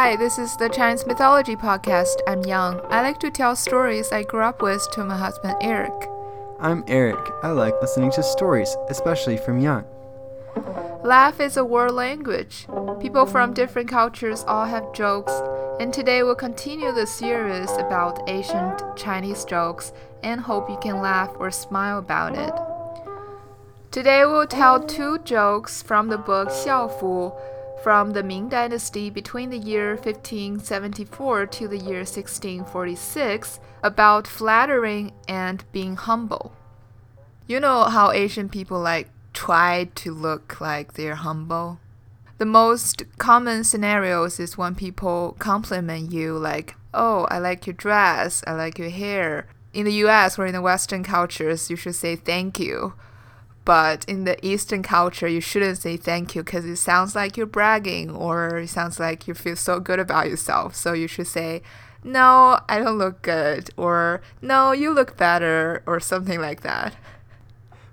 Hi, this is the Chinese Mythology Podcast. I'm Yang. I like to tell stories I grew up with to my husband Eric. I'm Eric. I like listening to stories, especially from Yang. Laugh is a world language. People from different cultures all have jokes, and today we'll continue the series about ancient Chinese jokes and hope you can laugh or smile about it. Today we'll tell two jokes from the book Xiaofu from the Ming Dynasty between the year 1574 to the year 1646 about flattering and being humble. You know how Asian people like try to look like they're humble? The most common scenarios is when people compliment you like, "Oh, I like your dress, I like your hair." In the US or in the western cultures, you should say thank you but in the Eastern culture, you shouldn't say thank you because it sounds like you're bragging or it sounds like you feel so good about yourself. So you should say, no, I don't look good, or no, you look better, or something like that.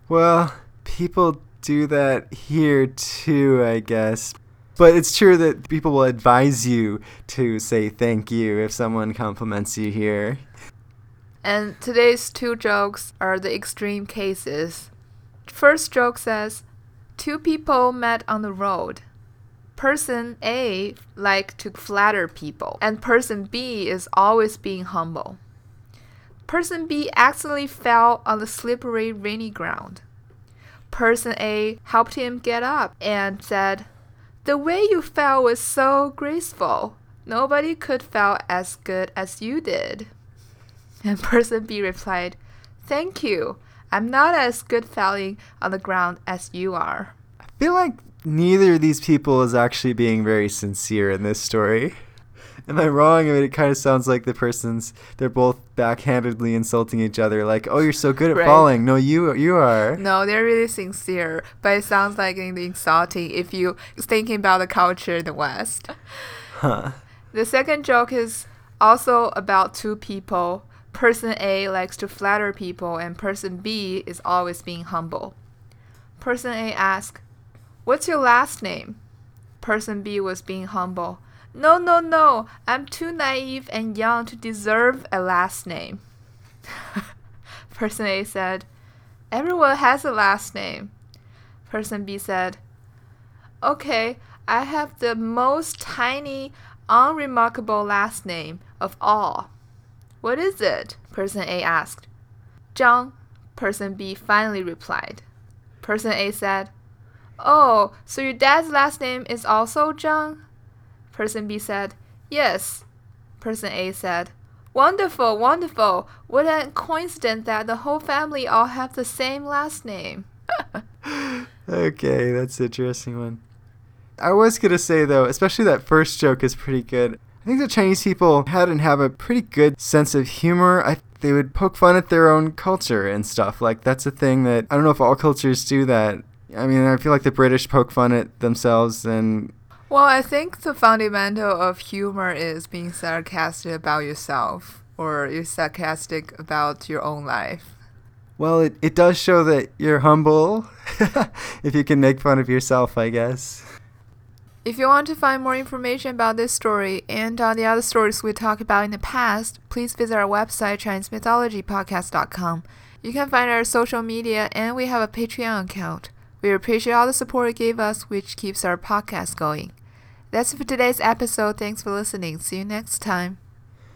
Well, people do that here too, I guess. But it's true that people will advise you to say thank you if someone compliments you here. And today's two jokes are the extreme cases. First joke says, Two people met on the road. Person A like to flatter people, and person B is always being humble. Person B accidentally fell on the slippery, rainy ground. Person A helped him get up and said, The way you fell was so graceful. Nobody could fall as good as you did. And person B replied, Thank you. I'm not as good falling on the ground as you are. I feel like neither of these people is actually being very sincere in this story. Am I wrong? I mean, it kind of sounds like the person's they're both backhandedly insulting each other, like, "Oh, you're so good at right. falling." No, you you are. No, they're really sincere, but it sounds like the insulting if you thinking about the culture in the West. Huh. The second joke is also about two people Person A likes to flatter people, and person B is always being humble. Person A asks, What's your last name? Person B was being humble. No, no, no, I'm too naive and young to deserve a last name. Person A said, Everyone has a last name. Person B said, Okay, I have the most tiny, unremarkable last name of all. What is it? Person A asked. Zhang, person B finally replied. Person A said, Oh, so your dad's last name is also Zhang? Person B said, Yes. Person A said, Wonderful, wonderful. What a coincidence that the whole family all have the same last name. okay, that's an interesting one. I was going to say, though, especially that first joke is pretty good. I think the Chinese people had and have a pretty good sense of humor. I they would poke fun at their own culture and stuff. Like that's a thing that I don't know if all cultures do that. I mean, I feel like the British poke fun at themselves and well, I think the fundamental of humor is being sarcastic about yourself or you're sarcastic about your own life. Well, it, it does show that you're humble if you can make fun of yourself, I guess. If you want to find more information about this story and on the other stories we talked about in the past, please visit our website, ChineseMythologyPodcast.com. You can find our social media and we have a Patreon account. We appreciate all the support you gave us, which keeps our podcast going. That's it for today's episode. Thanks for listening. See you next time.